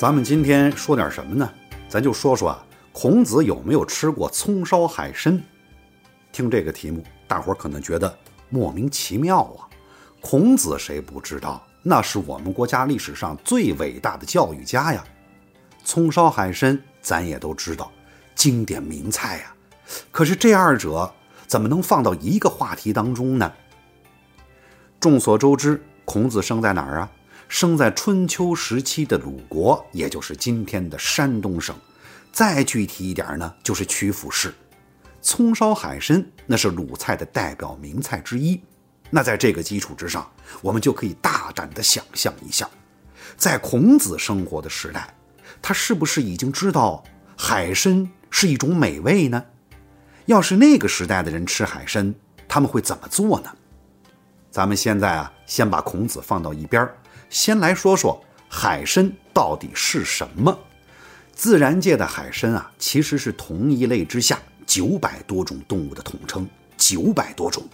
咱们今天说点什么呢？咱就说说啊，孔子有没有吃过葱烧海参？听这个题目，大伙儿可能觉得莫名其妙啊。孔子谁不知道？那是我们国家历史上最伟大的教育家呀。葱烧海参，咱也都知道，经典名菜呀。可是这二者怎么能放到一个话题当中呢？众所周知，孔子生在哪儿啊？生在春秋时期的鲁国，也就是今天的山东省。再具体一点呢，就是曲阜市。葱烧海参，那是鲁菜的代表名菜之一。那在这个基础之上，我们就可以大胆地想象一下，在孔子生活的时代，他是不是已经知道海参是一种美味呢？要是那个时代的人吃海参，他们会怎么做呢？咱们现在啊，先把孔子放到一边儿先来说说海参到底是什么。自然界的海参啊，其实是同一类之下九百多种动物的统称，九百多种。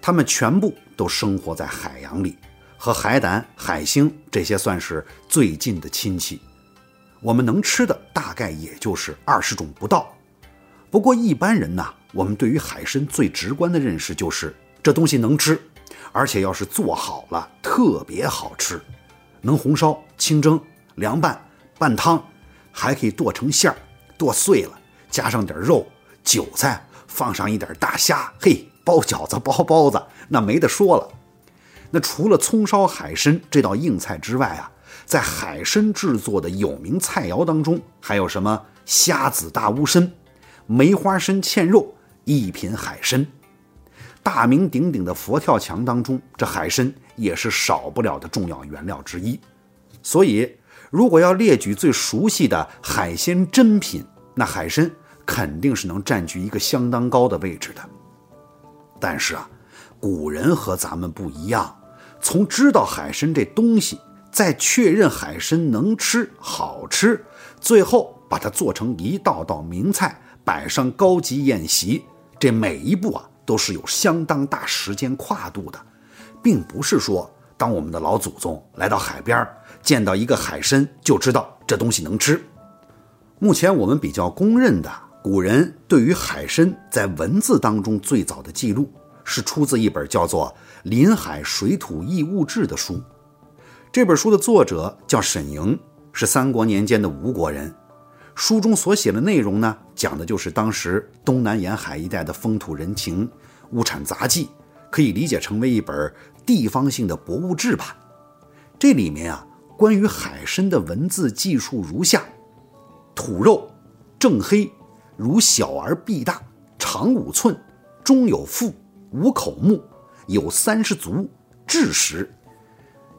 它们全部都生活在海洋里，和海胆、海星这些算是最近的亲戚。我们能吃的大概也就是二十种不到。不过一般人呢，我们对于海参最直观的认识就是这东西能吃，而且要是做好了特别好吃，能红烧、清蒸、凉拌、拌汤，还可以剁成馅儿，剁碎了，加上点肉、韭菜，放上一点大虾，嘿。包饺子、包包子，那没得说了。那除了葱烧海参这道硬菜之外啊，在海参制作的有名菜肴当中，还有什么虾子大乌参、梅花参嵌肉、一品海参。大名鼎鼎的佛跳墙当中，这海参也是少不了的重要原料之一。所以，如果要列举最熟悉的海鲜珍品，那海参肯定是能占据一个相当高的位置的。但是啊，古人和咱们不一样，从知道海参这东西，再确认海参能吃好吃，最后把它做成一道道名菜，摆上高级宴席，这每一步啊，都是有相当大时间跨度的，并不是说当我们的老祖宗来到海边见到一个海参就知道这东西能吃。目前我们比较公认的。古人对于海参在文字当中最早的记录，是出自一本叫做《临海水土异物志》的书。这本书的作者叫沈莹，是三国年间的吴国人。书中所写的内容呢，讲的就是当时东南沿海一带的风土人情、物产杂技，可以理解成为一本地方性的博物志吧。这里面啊，关于海参的文字记述如下：土肉正黑。如小儿臂大，长五寸，中有腹，五口目，有三十足，质实。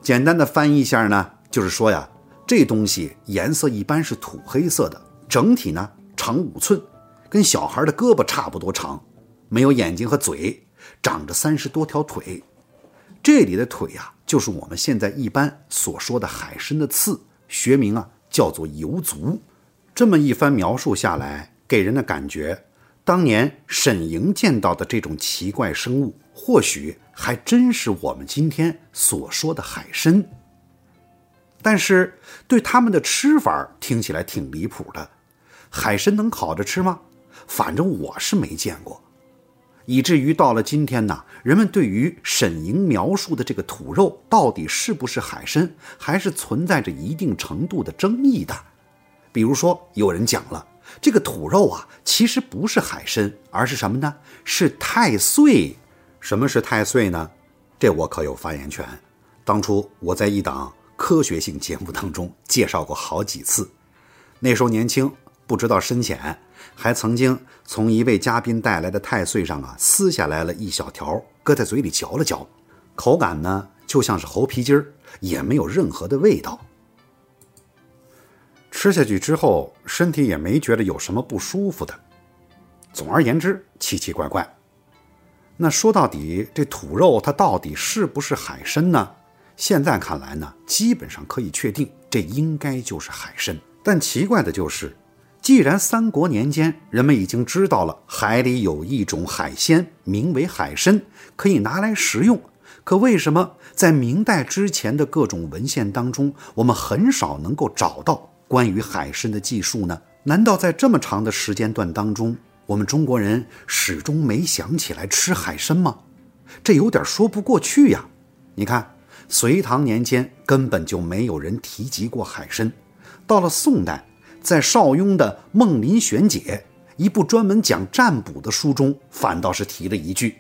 简单的翻译一下呢，就是说呀，这东西颜色一般是土黑色的，整体呢长五寸，跟小孩的胳膊差不多长，没有眼睛和嘴，长着三十多条腿。这里的腿呀，就是我们现在一般所说的海参的刺，学名啊叫做游足。这么一番描述下来。给人的感觉，当年沈莹见到的这种奇怪生物，或许还真是我们今天所说的海参。但是对他们的吃法听起来挺离谱的，海参能烤着吃吗？反正我是没见过。以至于到了今天呢，人们对于沈莹描述的这个土肉到底是不是海参，还是存在着一定程度的争议的。比如说，有人讲了。这个土肉啊，其实不是海参，而是什么呢？是太岁。什么是太岁呢？这我可有发言权。当初我在一档科学性节目当中介绍过好几次。那时候年轻，不知道深浅，还曾经从一位嘉宾带来的太岁上啊撕下来了一小条，搁在嘴里嚼了嚼，口感呢就像是猴皮筋儿，也没有任何的味道。吃下去之后，身体也没觉得有什么不舒服的。总而言之，奇奇怪怪。那说到底，这土肉它到底是不是海参呢？现在看来呢，基本上可以确定，这应该就是海参。但奇怪的就是，既然三国年间人们已经知道了海里有一种海鲜名为海参，可以拿来食用，可为什么在明代之前的各种文献当中，我们很少能够找到关于海参的记述呢？难道在这么长的时间段当中，我们中国人始终没想起来吃海参吗？这有点说不过去呀！你看，隋唐年间根本就没有人提及过海参，到了宋代，在邵雍的《梦林玄解》一部专门讲占卜的书中，反倒是提了一句，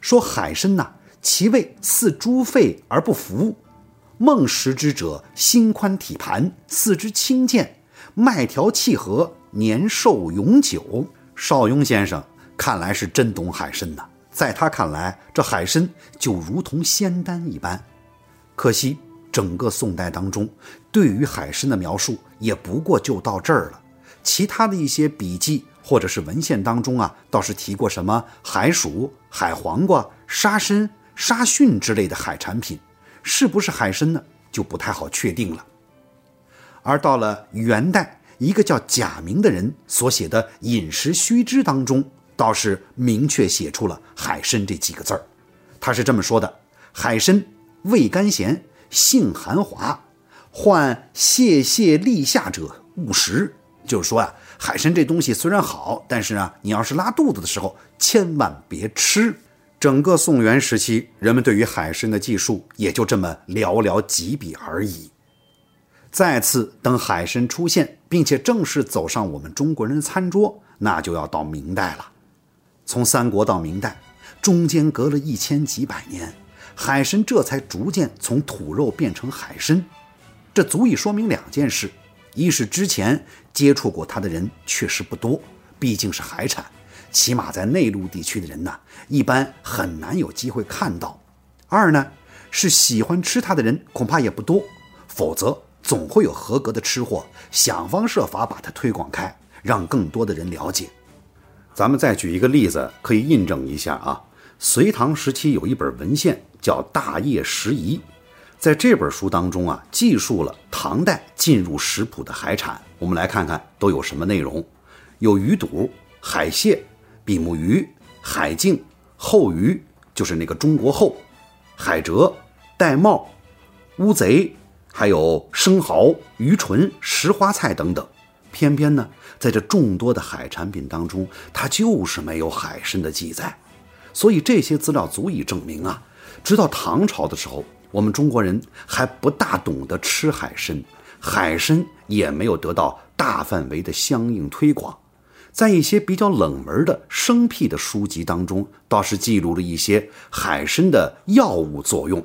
说海参呐，其味似猪肺而不腐，梦食之者心宽体盘，四肢轻健，脉调气和，年寿永久。邵雍先生看来是真懂海参呐，在他看来，这海参就如同仙丹一般。可惜，整个宋代当中，对于海参的描述也不过就到这儿了。其他的一些笔记或者是文献当中啊，倒是提过什么海鼠、海黄瓜、沙参、沙蕈之类的海产品，是不是海参呢？就不太好确定了。而到了元代。一个叫贾明的人所写的《饮食须知》当中，倒是明确写出了海参这几个字儿。他是这么说的：“海参味甘咸，性寒滑，患泄泻痢下者勿食。”就是说啊，海参这东西虽然好，但是呢，你要是拉肚子的时候，千万别吃。整个宋元时期，人们对于海参的记述也就这么寥寥几笔而已。再次等海参出现，并且正式走上我们中国人的餐桌，那就要到明代了。从三国到明代，中间隔了一千几百年，海参这才逐渐从土肉变成海参。这足以说明两件事：一是之前接触过它的人确实不多，毕竟是海产，起码在内陆地区的人呢，一般很难有机会看到；二呢，是喜欢吃它的人恐怕也不多，否则。总会有合格的吃货想方设法把它推广开，让更多的人了解。咱们再举一个例子，可以印证一下啊。隋唐时期有一本文献叫《大业拾遗》，在这本书当中啊，记述了唐代进入食谱的海产。我们来看看都有什么内容：有鱼肚、海蟹、比目鱼、海镜、后鱼，就是那个中国后；海蜇、玳瑁、乌贼。还有生蚝、鱼唇、石花菜等等，偏偏呢，在这众多的海产品当中，它就是没有海参的记载。所以这些资料足以证明啊，直到唐朝的时候，我们中国人还不大懂得吃海参，海参也没有得到大范围的相应推广。在一些比较冷门的生僻的书籍当中，倒是记录了一些海参的药物作用，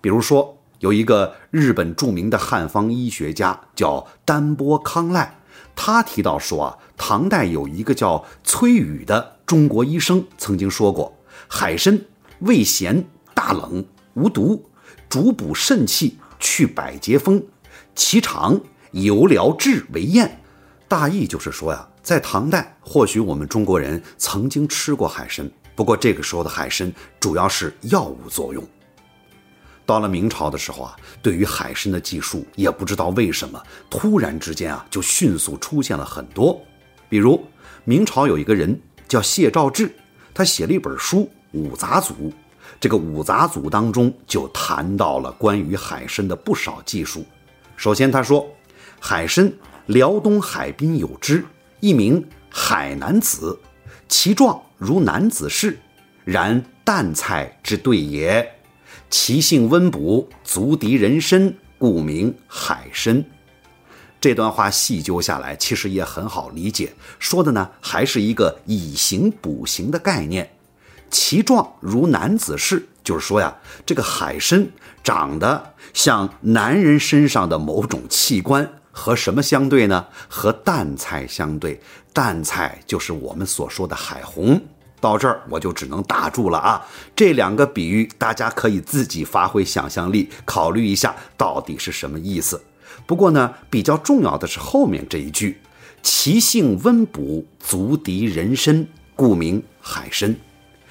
比如说。有一个日本著名的汉方医学家叫丹波康赖，他提到说啊，唐代有一个叫崔宇的中国医生曾经说过，海参味咸大冷无毒，主补肾气，去百结风，其长由疗治为验。大意就是说呀，在唐代，或许我们中国人曾经吃过海参，不过这个时候的海参主要是药物作用。到了明朝的时候啊，对于海参的技术，也不知道为什么突然之间啊，就迅速出现了很多。比如明朝有一个人叫谢兆志，他写了一本书《五杂组》，这个《五杂组》当中就谈到了关于海参的不少技术。首先他说，海参辽东海滨有之，一名海南子，其状如男子氏，然淡菜之对也。其性温补，足敌人参，故名海参。这段话细究下来，其实也很好理解，说的呢还是一个以形补形的概念。其状如男子式，就是说呀，这个海参长得像男人身上的某种器官，和什么相对呢？和淡菜相对，淡菜就是我们所说的海虹。到这儿我就只能打住了啊！这两个比喻大家可以自己发挥想象力，考虑一下到底是什么意思。不过呢，比较重要的是后面这一句：“其性温补，足敌人参，故名海参。”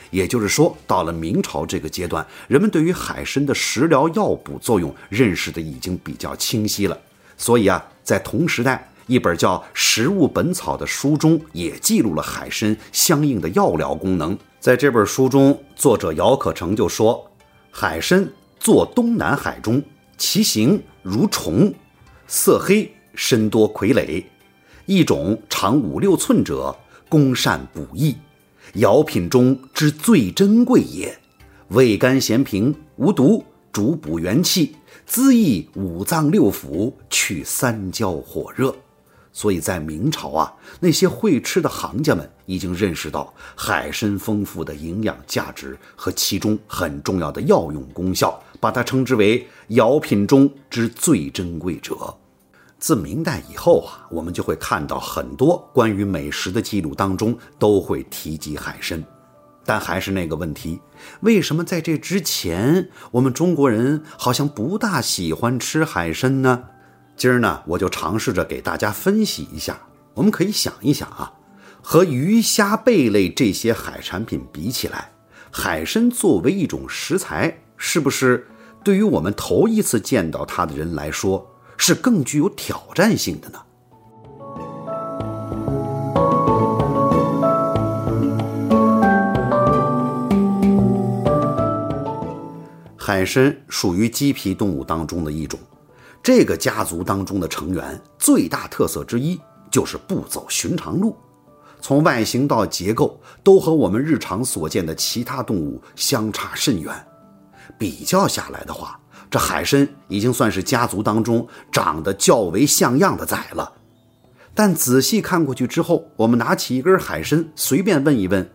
也就是说，到了明朝这个阶段，人们对于海参的食疗药补作用认识的已经比较清晰了。所以啊，在同时代。一本叫《食物本草》的书中也记录了海参相应的药疗功能。在这本书中，作者姚可成就说，海参作东南海中，其形如虫，色黑，身多傀儡，一种长五六寸者，功善补益，药品中之最珍贵也。味甘咸平，无毒，主补元气，滋益五脏六腑，去三焦火热。所以在明朝啊，那些会吃的行家们已经认识到海参丰富的营养价值和其中很重要的药用功效，把它称之为药品中之最珍贵者。自明代以后啊，我们就会看到很多关于美食的记录当中都会提及海参。但还是那个问题，为什么在这之前我们中国人好像不大喜欢吃海参呢？今儿呢，我就尝试着给大家分析一下。我们可以想一想啊，和鱼虾贝类这些海产品比起来，海参作为一种食材，是不是对于我们头一次见到它的人来说，是更具有挑战性的呢？海参属于鸡皮动物当中的一种。这个家族当中的成员最大特色之一就是不走寻常路，从外形到结构都和我们日常所见的其他动物相差甚远。比较下来的话，这海参已经算是家族当中长得较为像样的崽了。但仔细看过去之后，我们拿起一根海参，随便问一问，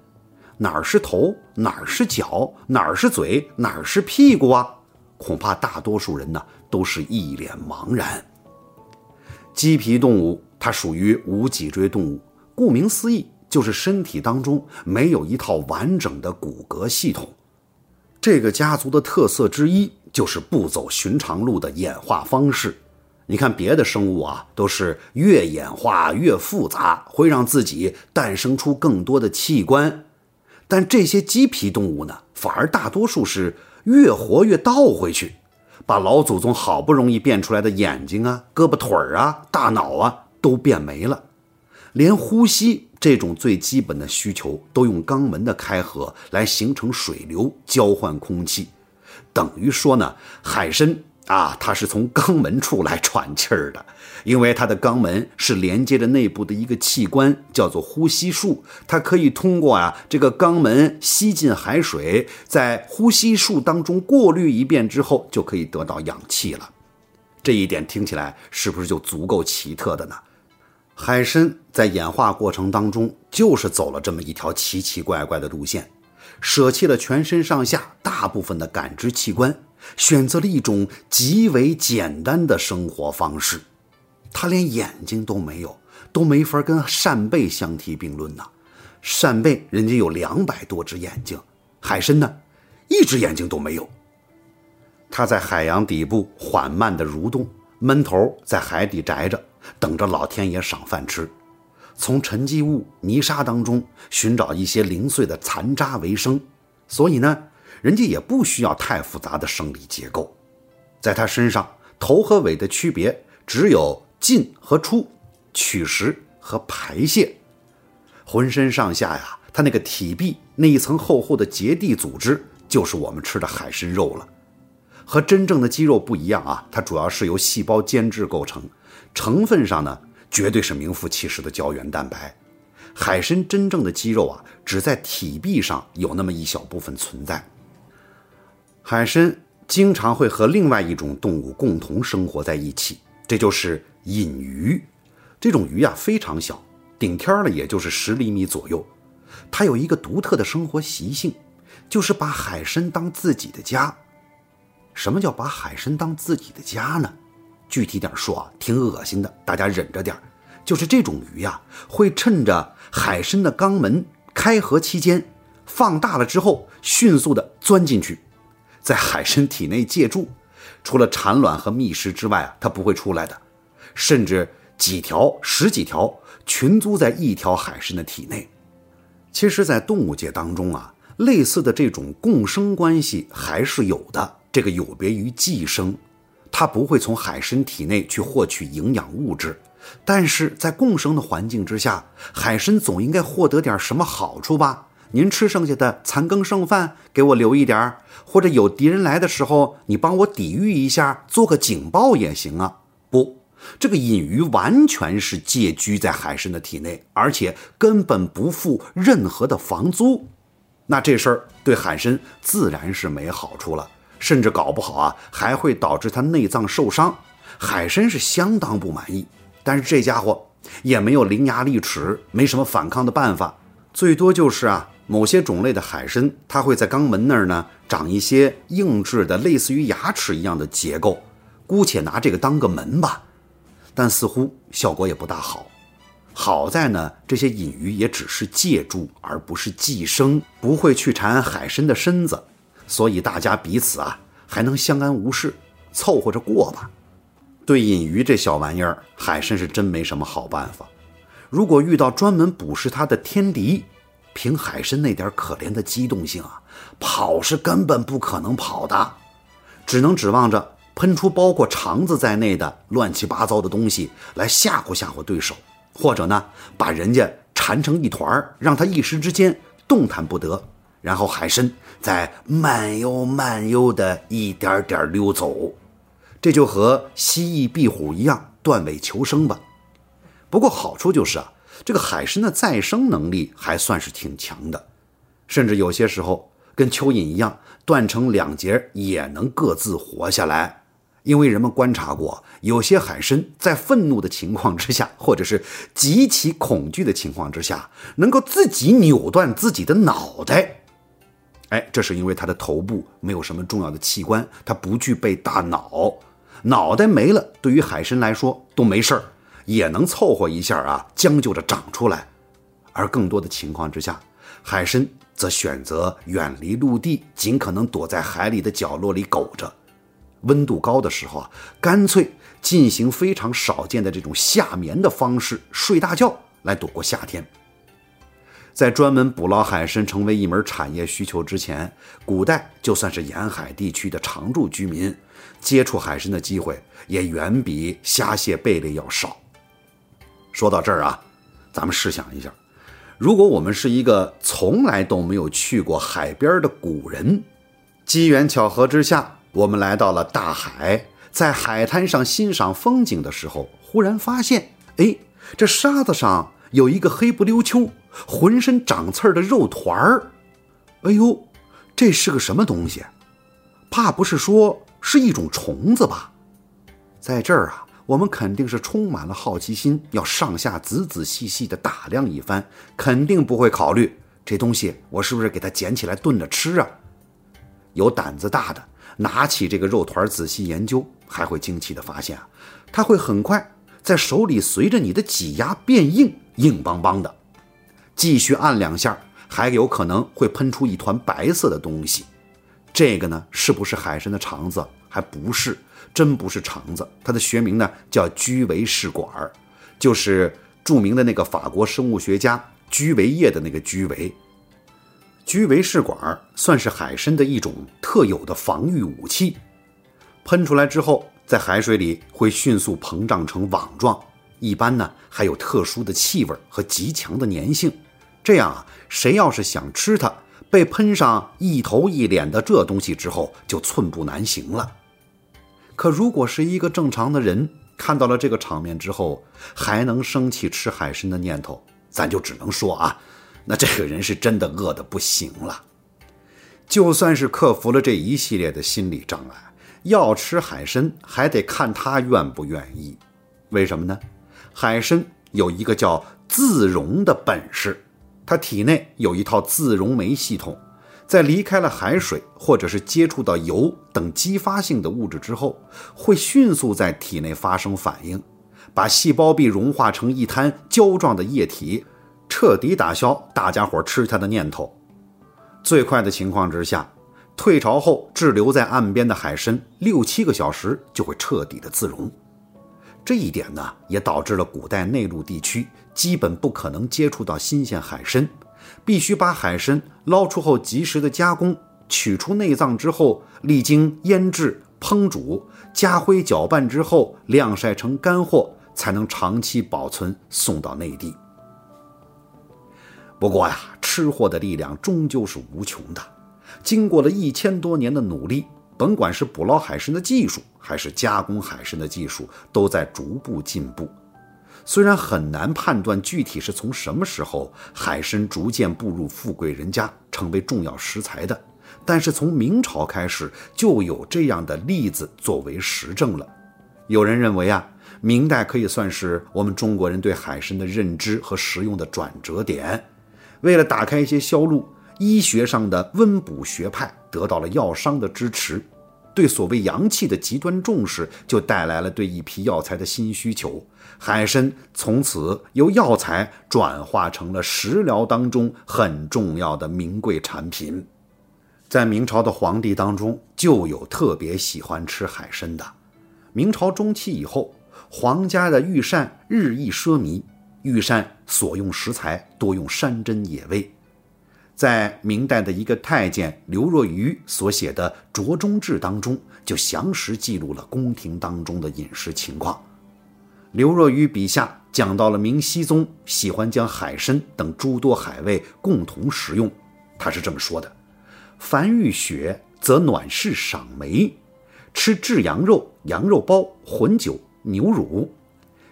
哪儿是头，哪儿是脚，哪儿是嘴，哪儿是屁股啊？恐怕大多数人呢。都是一脸茫然。鸡皮动物它属于无脊椎动物，顾名思义，就是身体当中没有一套完整的骨骼系统。这个家族的特色之一就是不走寻常路的演化方式。你看别的生物啊，都是越演化越复杂，会让自己诞生出更多的器官，但这些鸡皮动物呢，反而大多数是越活越倒回去。把老祖宗好不容易变出来的眼睛啊、胳膊腿儿啊、大脑啊都变没了，连呼吸这种最基本的需求都用肛门的开合来形成水流交换空气，等于说呢，海参。啊，它是从肛门处来喘气儿的，因为它的肛门是连接着内部的一个器官，叫做呼吸束。它可以通过啊这个肛门吸进海水，在呼吸束当中过滤一遍之后，就可以得到氧气了。这一点听起来是不是就足够奇特的呢？海参在演化过程当中就是走了这么一条奇奇怪怪的路线，舍弃了全身上下大部分的感知器官。选择了一种极为简单的生活方式，他连眼睛都没有，都没法跟扇贝相提并论呐。扇贝人家有两百多只眼睛，海参呢，一只眼睛都没有。它在海洋底部缓慢地蠕动，闷头在海底宅着，等着老天爷赏饭吃，从沉积物、泥沙当中寻找一些零碎的残渣为生。所以呢。人家也不需要太复杂的生理结构，在它身上，头和尾的区别只有进和出，取食和排泄。浑身上下呀，它那个体壁那一层厚厚的结缔组织，就是我们吃的海参肉了。和真正的肌肉不一样啊，它主要是由细胞间质构成，成分上呢，绝对是名副其实的胶原蛋白。海参真正的肌肉啊，只在体壁上有那么一小部分存在。海参经常会和另外一种动物共同生活在一起，这就是隐鱼。这种鱼啊非常小，顶天了也就是十厘米左右。它有一个独特的生活习性，就是把海参当自己的家。什么叫把海参当自己的家呢？具体点说啊，挺恶心的，大家忍着点就是这种鱼呀，会趁着海参的肛门开合期间，放大了之后，迅速的钻进去。在海参体内借住，除了产卵和觅食之外啊，它不会出来的。甚至几条、十几条群租在一条海参的体内。其实，在动物界当中啊，类似的这种共生关系还是有的。这个有别于寄生，它不会从海参体内去获取营养物质，但是在共生的环境之下，海参总应该获得点什么好处吧？您吃剩下的残羹剩饭给我留一点儿，或者有敌人来的时候，你帮我抵御一下，做个警报也行啊。不，这个隐鱼完全是借居在海参的体内，而且根本不付任何的房租。那这事儿对海参自然是没好处了，甚至搞不好啊，还会导致它内脏受伤。海参是相当不满意，但是这家伙也没有伶牙俐齿，没什么反抗的办法，最多就是啊，某些种类的海参，它会在肛门那儿呢长一些硬质的，类似于牙齿一样的结构，姑且拿这个当个门吧。但似乎效果也不大好。好在呢，这些隐鱼也只是借助，而不是寄生，不会去缠海参的身子，所以大家彼此啊还能相安无事，凑合着过吧。对隐鱼这小玩意儿，海参是真没什么好办法。如果遇到专门捕食它的天敌，凭海参那点可怜的机动性啊，跑是根本不可能跑的，只能指望着喷出包括肠子在内的乱七八糟的东西来吓唬吓唬对手。或者呢，把人家缠成一团儿，让他一时之间动弹不得，然后海参再慢悠慢悠的一点点溜走，这就和蜥蜴、壁虎一样断尾求生吧。不过好处就是啊，这个海参的再生能力还算是挺强的，甚至有些时候跟蚯蚓一样，断成两截也能各自活下来。因为人们观察过，有些海参在愤怒的情况之下，或者是极其恐惧的情况之下，能够自己扭断自己的脑袋。哎，这是因为它的头部没有什么重要的器官，它不具备大脑，脑袋没了，对于海参来说都没事儿，也能凑合一下啊，将就着长出来。而更多的情况之下，海参则选择远离陆地，尽可能躲在海里的角落里苟着。温度高的时候啊，干脆进行非常少见的这种夏眠的方式，睡大觉来躲过夏天。在专门捕捞海参成为一门产业需求之前，古代就算是沿海地区的常住居民，接触海参的机会也远比虾蟹贝类要少。说到这儿啊，咱们试想一下，如果我们是一个从来都没有去过海边的古人，机缘巧合之下。我们来到了大海，在海滩上欣赏风景的时候，忽然发现，哎，这沙子上有一个黑不溜秋、浑身长刺儿的肉团儿。哎呦，这是个什么东西？怕不是说是一种虫子吧？在这儿啊，我们肯定是充满了好奇心，要上下仔仔细细的打量一番，肯定不会考虑这东西我是不是给它捡起来炖着吃啊？有胆子大的。拿起这个肉团仔细研究，还会惊奇地发现啊，它会很快在手里随着你的挤压变硬，硬邦邦的。继续按两下，还有可能会喷出一团白色的东西。这个呢，是不是海参的肠子？还不是，真不是肠子。它的学名呢叫居维试管儿，就是著名的那个法国生物学家居维叶的那个居维。居维试管儿算是海参的一种特有的防御武器，喷出来之后，在海水里会迅速膨胀成网状，一般呢还有特殊的气味和极强的粘性。这样啊，谁要是想吃它，被喷上一头一脸的这东西之后，就寸步难行了。可如果是一个正常的人，看到了这个场面之后，还能升起吃海参的念头，咱就只能说啊。那这个人是真的饿得不行了，就算是克服了这一系列的心理障碍，要吃海参还得看他愿不愿意。为什么呢？海参有一个叫自溶的本事，它体内有一套自溶酶系统，在离开了海水或者是接触到油等激发性的物质之后，会迅速在体内发生反应，把细胞壁融化成一滩胶状的液体。彻底打消大家伙吃它的念头。最快的情况之下，退潮后滞留在岸边的海参六七个小时就会彻底的自溶。这一点呢，也导致了古代内陆地区基本不可能接触到新鲜海参，必须把海参捞出后及时的加工，取出内脏之后，历经腌制、烹煮、加灰搅拌之后晾晒成干货，才能长期保存送到内地。不过呀，吃货的力量终究是无穷的。经过了一千多年的努力，甭管是捕捞海参的技术，还是加工海参的技术，都在逐步进步。虽然很难判断具体是从什么时候海参逐渐步入富贵人家，成为重要食材的，但是从明朝开始就有这样的例子作为实证了。有人认为啊，明代可以算是我们中国人对海参的认知和食用的转折点。为了打开一些销路，医学上的温补学派得到了药商的支持。对所谓阳气的极端重视，就带来了对一批药材的新需求。海参从此由药材转化成了食疗当中很重要的名贵产品。在明朝的皇帝当中，就有特别喜欢吃海参的。明朝中期以后，皇家的御膳日益奢靡，御膳所用食材多用山珍野味。在明代的一个太监刘若愚所写的《酌中志》当中，就详实记录了宫廷当中的饮食情况。刘若愚笔下讲到了明熹宗喜欢将海参等诸多海味共同食用，他是这么说的：“凡遇雪，则暖室赏梅，吃炙羊肉、羊肉包、混酒、牛乳。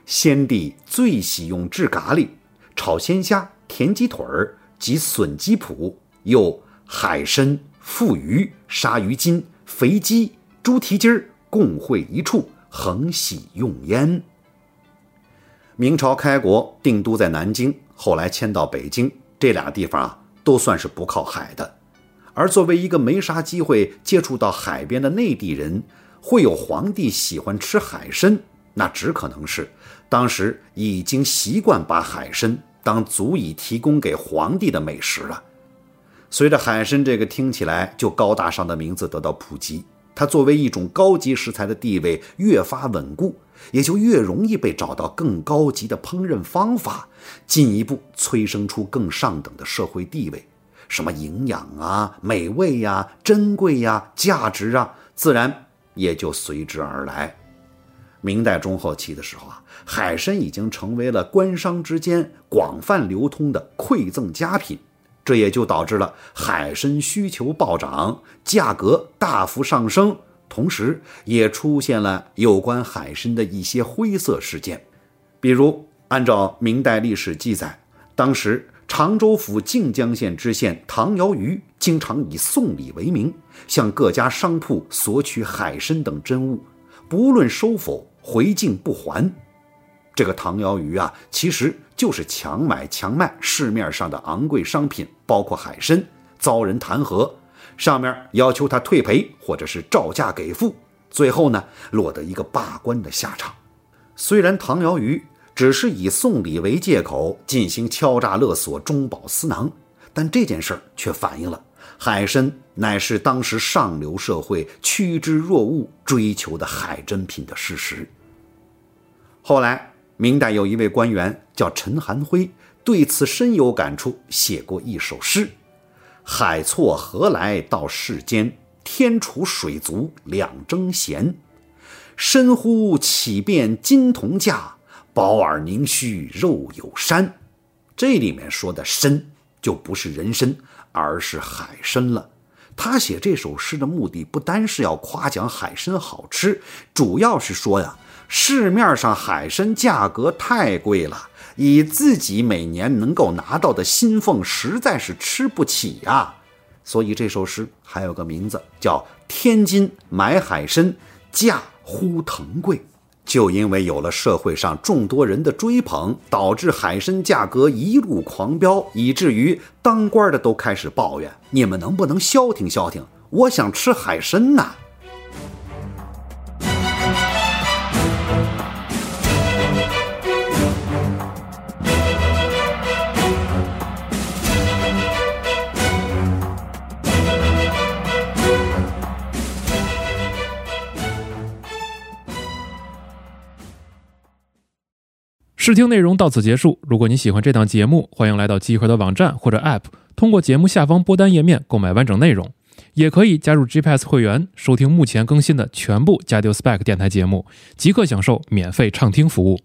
先帝最喜用炙咖喱、炒鲜虾、甜鸡腿儿。”及笋鸡脯，又海参、腹鱼、鲨鱼筋、肥鸡、猪蹄筋儿共汇一处，恒喜用焉。明朝开国定都在南京，后来迁到北京，这俩地方啊，都算是不靠海的。而作为一个没啥机会接触到海边的内地人，会有皇帝喜欢吃海参，那只可能是当时已经习惯把海参。当足以提供给皇帝的美食了。随着海参这个听起来就高大上的名字得到普及，它作为一种高级食材的地位越发稳固，也就越容易被找到更高级的烹饪方法，进一步催生出更上等的社会地位。什么营养啊、美味呀、珍贵呀、价值啊，自然也就随之而来。明代中后期的时候啊，海参已经成为了官商之间广泛流通的馈赠佳品，这也就导致了海参需求暴涨，价格大幅上升，同时也出现了有关海参的一些灰色事件。比如，按照明代历史记载，当时常州府靖江县知县唐尧虞经常以送礼为名，向各家商铺索取海参等珍物，不论收否。回敬不还，这个唐尧虞啊，其实就是强买强卖市面上的昂贵商品，包括海参，遭人弹劾，上面要求他退赔或者是照价给付，最后呢，落得一个罢官的下场。虽然唐尧虞只是以送礼为借口进行敲诈勒索、中饱私囊，但这件事儿却反映了海参乃是当时上流社会趋之若鹜追求的海珍品的事实。后来，明代有一位官员叫陈寒辉，对此深有感触，写过一首诗：“海错何来到世间？天处水族两争贤。深乎岂变金铜价？保尔宁须肉有山。”这里面说的“参”就不是人参，而是海参了。他写这首诗的目的，不单是要夸奖海参好吃，主要是说呀。市面上海参价格太贵了，以自己每年能够拿到的薪俸，实在是吃不起呀。所以这首诗还有个名字叫《天津买海参价乎腾贵》，就因为有了社会上众多人的追捧，导致海参价格一路狂飙，以至于当官的都开始抱怨：你们能不能消停消停？我想吃海参呐。试听内容到此结束。如果你喜欢这档节目，欢迎来到集合的网站或者 App，通过节目下方播单页面购买完整内容，也可以加入 GPS 会员，收听目前更新的全部 j a d i o Spec 电台节目，即刻享受免费畅听服务。